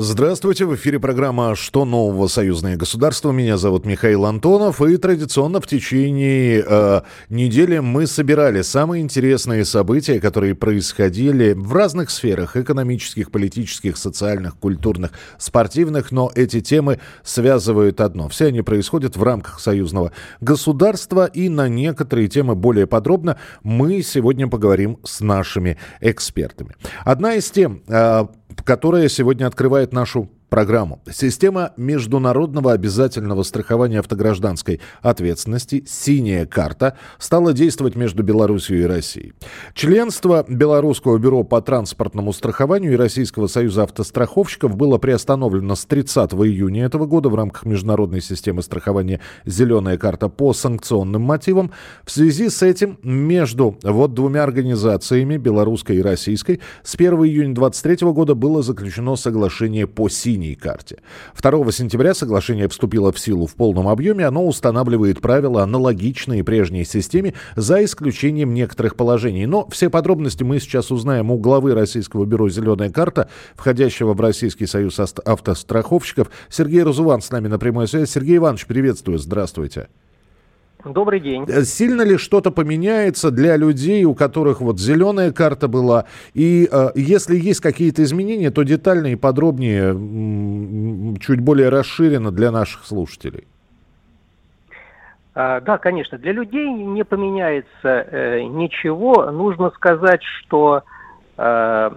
Здравствуйте, в эфире программа «Что нового? Союзное государство». Меня зовут Михаил Антонов, и традиционно в течение э, недели мы собирали самые интересные события, которые происходили в разных сферах – экономических, политических, социальных, культурных, спортивных, но эти темы связывают одно. Все они происходят в рамках союзного государства, и на некоторые темы более подробно мы сегодня поговорим с нашими экспертами. Одна из тем, э, которая сегодня открывает нашу программу. Система международного обязательного страхования автогражданской ответственности «Синяя карта» стала действовать между Беларусью и Россией. Членство Белорусского бюро по транспортному страхованию и Российского союза автостраховщиков было приостановлено с 30 июня этого года в рамках международной системы страхования «Зеленая карта» по санкционным мотивам. В связи с этим между вот двумя организациями, белорусской и российской, с 1 июня 2023 года было заключено соглашение по «Синей синей карте. 2 сентября соглашение вступило в силу в полном объеме. Оно устанавливает правила, аналогичные прежней системе, за исключением некоторых положений. Но все подробности мы сейчас узнаем у главы Российского бюро «Зеленая карта», входящего в Российский союз автостраховщиков. Сергей Разуван с нами на прямой связи. Сергей Иванович, приветствую. Здравствуйте. Добрый день. Э, сильно ли что-то поменяется для людей, у которых вот зеленая карта была? И э, если есть какие-то изменения, то детально и подробнее, чуть более расширенно для наших слушателей. А, да, конечно, для людей не поменяется э, ничего. Нужно сказать, что э,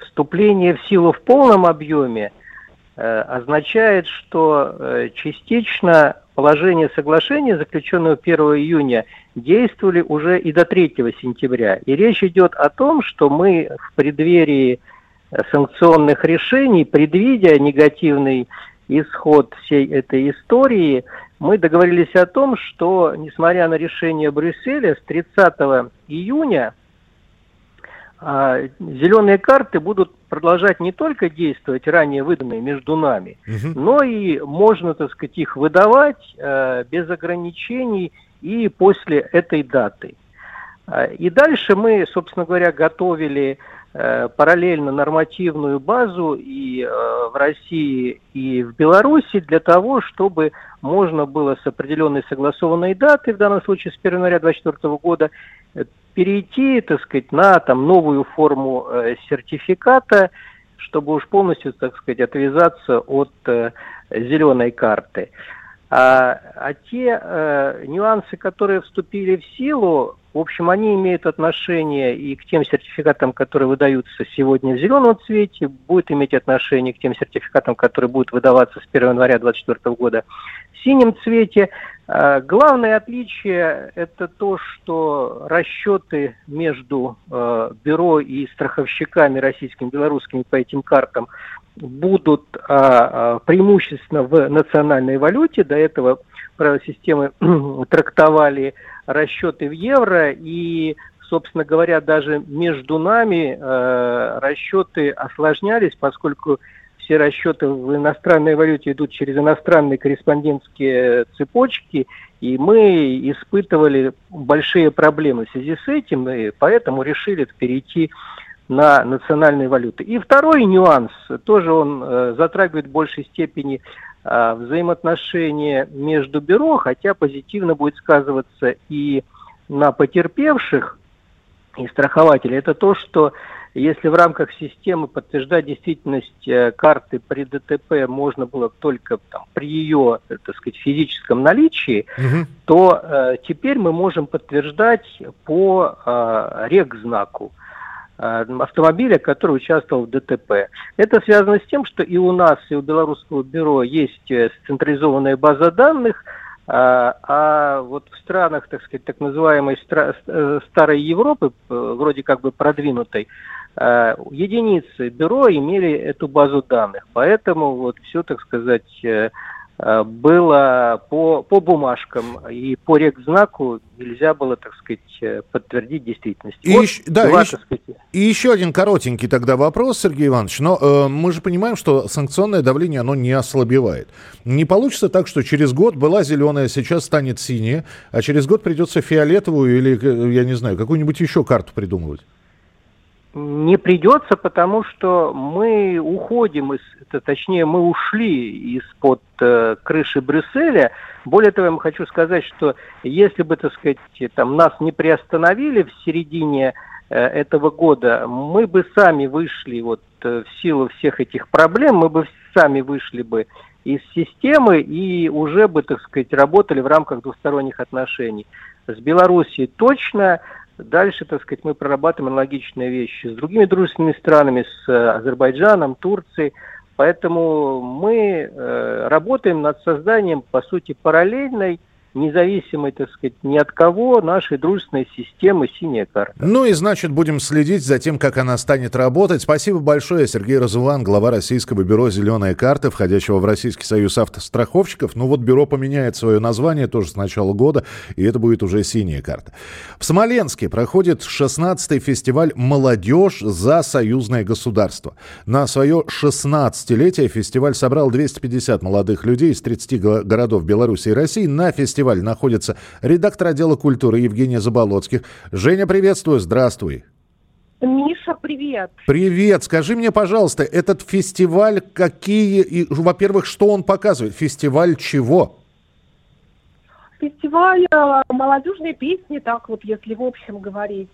вступление в силу в полном объеме э, означает, что э, частично положения соглашения, заключенного 1 июня, действовали уже и до 3 сентября. И речь идет о том, что мы в преддверии санкционных решений, предвидя негативный исход всей этой истории, мы договорились о том, что, несмотря на решение Брюсселя, с 30 июня а, зеленые карты будут продолжать не только действовать ранее выданные между нами, угу. но и можно, так сказать, их выдавать э, без ограничений и после этой даты. А, и дальше мы, собственно говоря, готовили э, параллельно нормативную базу и э, в России, и в Беларуси для того, чтобы можно было с определенной согласованной датой, в данном случае с 1 января 2024 года, перейти, так сказать, на там новую форму э, сертификата, чтобы уж полностью, так сказать, отвязаться от э, зеленой карты. А, а те э, нюансы, которые вступили в силу, в общем, они имеют отношение и к тем сертификатам, которые выдаются сегодня в зеленом цвете, будет иметь отношение к тем сертификатам, которые будут выдаваться с 1 января 2024 года в синем цвете. А, главное отличие – это то, что расчеты между э, бюро и страховщиками российскими, белорусскими по этим картам будут а, а, преимущественно в национальной валюте. До этого правила системы трактовали расчеты в евро и собственно говоря, даже между нами э, расчеты осложнялись, поскольку все расчеты в иностранной валюте идут через иностранные корреспондентские цепочки, и мы испытывали большие проблемы в связи с этим, и поэтому решили перейти на национальные валюты. И второй нюанс, тоже он э, затрагивает в большей степени взаимоотношения между бюро, хотя позитивно будет сказываться и на потерпевших, и страхователей. Это то, что если в рамках системы подтверждать действительность э, карты при ДТП можно было только там, при ее, э, так сказать, физическом наличии, угу. то э, теперь мы можем подтверждать по э, рекзнаку. Э, автомобиля, который участвовал в ДТП. Это связано с тем, что и у нас, и у Белорусского бюро есть э, централизованная база данных, а, а вот в странах, так сказать, так называемой э, старой Европы, вроде как бы продвинутой, единицы бюро имели эту базу данных. Поэтому вот все, так сказать, Э, было по, по бумажкам и по рекзнаку нельзя было, так сказать, э, подтвердить действительность. И, вот еще, да, два, и, сказать... и еще один коротенький тогда вопрос, Сергей Иванович. Но э, мы же понимаем, что санкционное давление, оно не ослабевает. Не получится так, что через год была зеленая, сейчас станет синяя, а через год придется фиолетовую или, э, я не знаю, какую-нибудь еще карту придумывать? Не придется, потому что мы уходим из, точнее, мы ушли из-под э, крыши Брюсселя. Более того, я вам хочу сказать, что если бы, так сказать, там нас не приостановили в середине э, этого года, мы бы сами вышли вот э, в силу всех этих проблем, мы бы сами вышли бы из системы и уже бы, так сказать, работали в рамках двусторонних отношений. С Белоруссией точно, Дальше, так сказать, мы прорабатываем аналогичные вещи с другими дружественными странами, с э, Азербайджаном, Турцией. Поэтому мы э, работаем над созданием, по сути, параллельной независимой, так сказать, ни от кого нашей дружественной системы «Синяя карта». Ну и, значит, будем следить за тем, как она станет работать. Спасибо большое, Сергей Разулан, глава российского бюро «Зеленая карта», входящего в Российский союз автостраховщиков. Ну вот бюро поменяет свое название тоже с начала года, и это будет уже «Синяя карта». В Смоленске проходит 16-й фестиваль «Молодежь за союзное государство». На свое 16-летие фестиваль собрал 250 молодых людей из 30 городов Беларуси и России на фестиваль фестивале находится редактор отдела культуры Евгения Заболоцких. Женя, приветствую, здравствуй. Миша, привет. Привет. Скажи мне, пожалуйста, этот фестиваль какие... И, во-первых, что он показывает? Фестиваль чего? Фестиваль э, молодежной песни, так вот, если в общем говорить.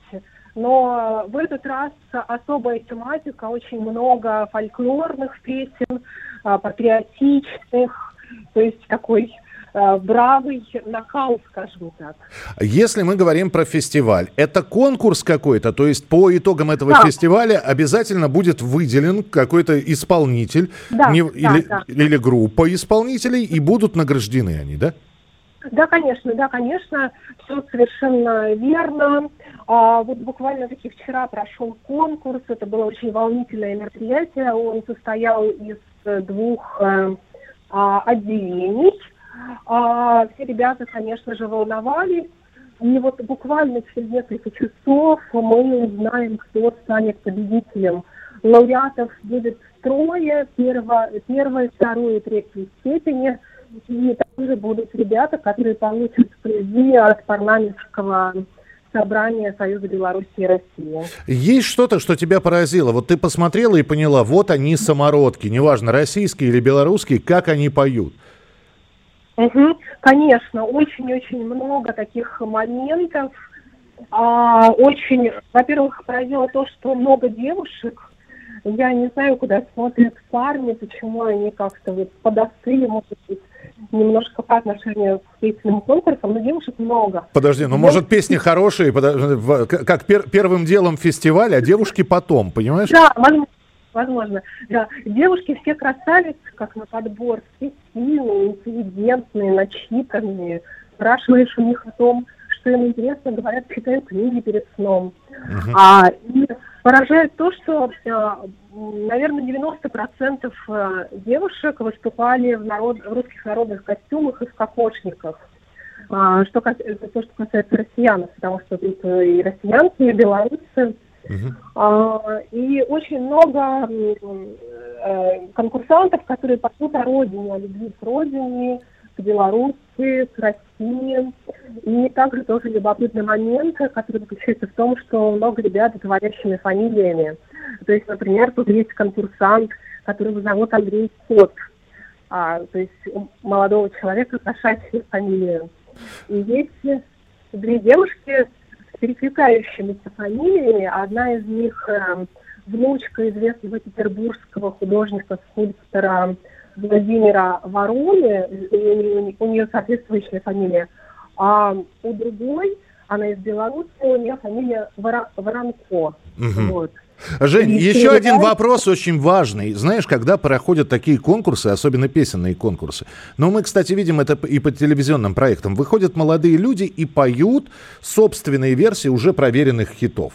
Но в этот раз особая тематика, очень много фольклорных песен, э, патриотичных, то есть такой бравый накал, скажем так. Если мы говорим про фестиваль, это конкурс какой-то, то есть по итогам этого да. фестиваля обязательно будет выделен какой-то исполнитель да, не, да, или, да. или группа исполнителей, и будут награждены они, да? Да, конечно, да, конечно, все совершенно верно. А, вот буквально таки вчера прошел конкурс, это было очень волнительное мероприятие, он состоял из двух э, а, отделений. А, все ребята, конечно же, волновались. И вот буквально через несколько часов мы узнаем, кто станет победителем. Лауреатов будет трое, первое, первое, второе и третьей степени. И также будут ребята, которые получат призы от парламентского собрания Союза Беларуси и России. Есть что-то, что тебя поразило? Вот ты посмотрела и поняла, вот они самородки, неважно, российские или белорусские, как они поют. Угу, конечно, очень-очень много таких моментов. А, очень, во-первых, поразило то, что много девушек. Я не знаю, куда смотрят парни, почему они как-то вот подостыли, может быть, немножко по отношению к песенным конкурсам, но девушек много. Подожди, ну может песни хорошие, как пер первым делом фестиваля, а девушки потом, понимаешь? Да, возможно, возможно. Да, девушки все красавицы, как на подбор, все сильные, интеллигентные, начитанные. Спрашиваешь у них о том, что им интересно, говорят, читают книги перед сном. Uh-huh. А, и поражает то, что, а, наверное, 90% а, девушек выступали в, народ, в русских народных костюмах и в кокошниках. А, что, это то, что касается россиян, потому что тут и россиянки, и белорусы, Uh-huh. И очень много э, конкурсантов, которые поют о родине, о любви к родине, к Беларуси, к России. И также тоже любопытный момент, который заключается в том, что много ребят с говорящими фамилиями. То есть, например, тут есть конкурсант, которого зовут Андрей Кот. А, то есть у молодого человека кошачья фамилия. И есть две девушки перекликающимися фамилиями. Одна из них э, внучка известного петербургского художника-скульптора Владимира Вороны, у, нее соответствующая фамилия. А у другой, она из Беларуси, у нее фамилия Воронко. Угу. Вот. Жень, и еще один вопрос очень важный. Знаешь, когда проходят такие конкурсы, особенно песенные конкурсы, но мы, кстати, видим это и по телевизионным проектам, выходят молодые люди и поют собственные версии уже проверенных хитов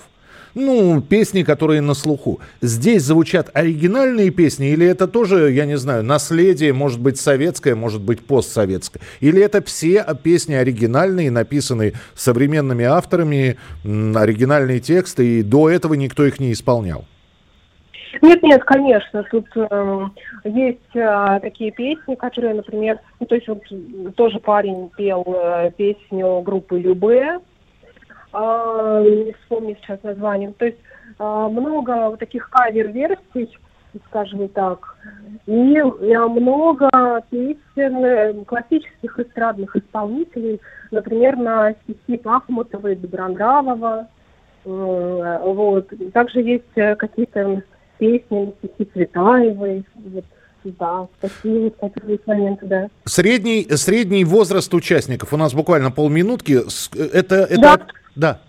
ну, песни, которые на слуху. Здесь звучат оригинальные песни, или это тоже, я не знаю, наследие, может быть, советское, может быть, постсоветское? Или это все песни оригинальные, написанные современными авторами, оригинальные тексты, и до этого никто их не исполнял? Нет, нет, конечно, тут э, есть э, такие песни, которые, например, ну, то есть вот тоже парень пел э, песню группы Любе, не вспомню сейчас название. То есть много вот таких кавер-версий, скажем так, и много песен э, классических эстрадных исполнителей, например, на стихи Пахмутова и Добронравова. Вот. Также есть какие-то песни на стихи Цветаевой. Вот. Да, такие, такие моменты, да. Средний, средний возраст участников, у нас буквально полминутки, это... это да. Да.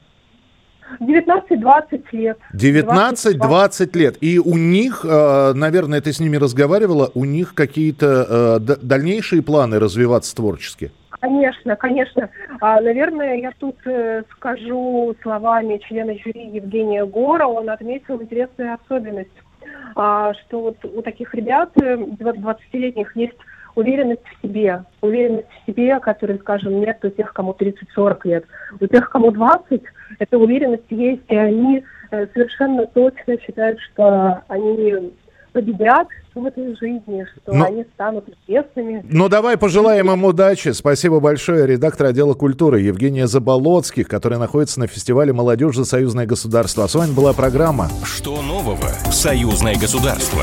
19-20 лет. 19-20 лет. И у них, э, наверное, ты с ними разговаривала, у них какие-то э, дальнейшие планы развиваться творчески? Конечно, конечно. А, наверное, я тут э, скажу словами члена жюри Евгения Гора. Он отметил интересную особенность, а, что вот у таких ребят, 20-летних, есть уверенность в себе, уверенность в себе, которой, скажем, нет у тех, кому 30-40 лет. У тех, кому 20, эта уверенность есть, и они э, совершенно точно считают, что они победят в этой жизни, что Но... они станут известными. Ну, давай пожелаем им удачи. Спасибо большое. Редактор отдела культуры Евгения Заболоцких, который находится на фестивале «Молодежь за союзное государство». А с вами была программа «Что нового? Союзное государство».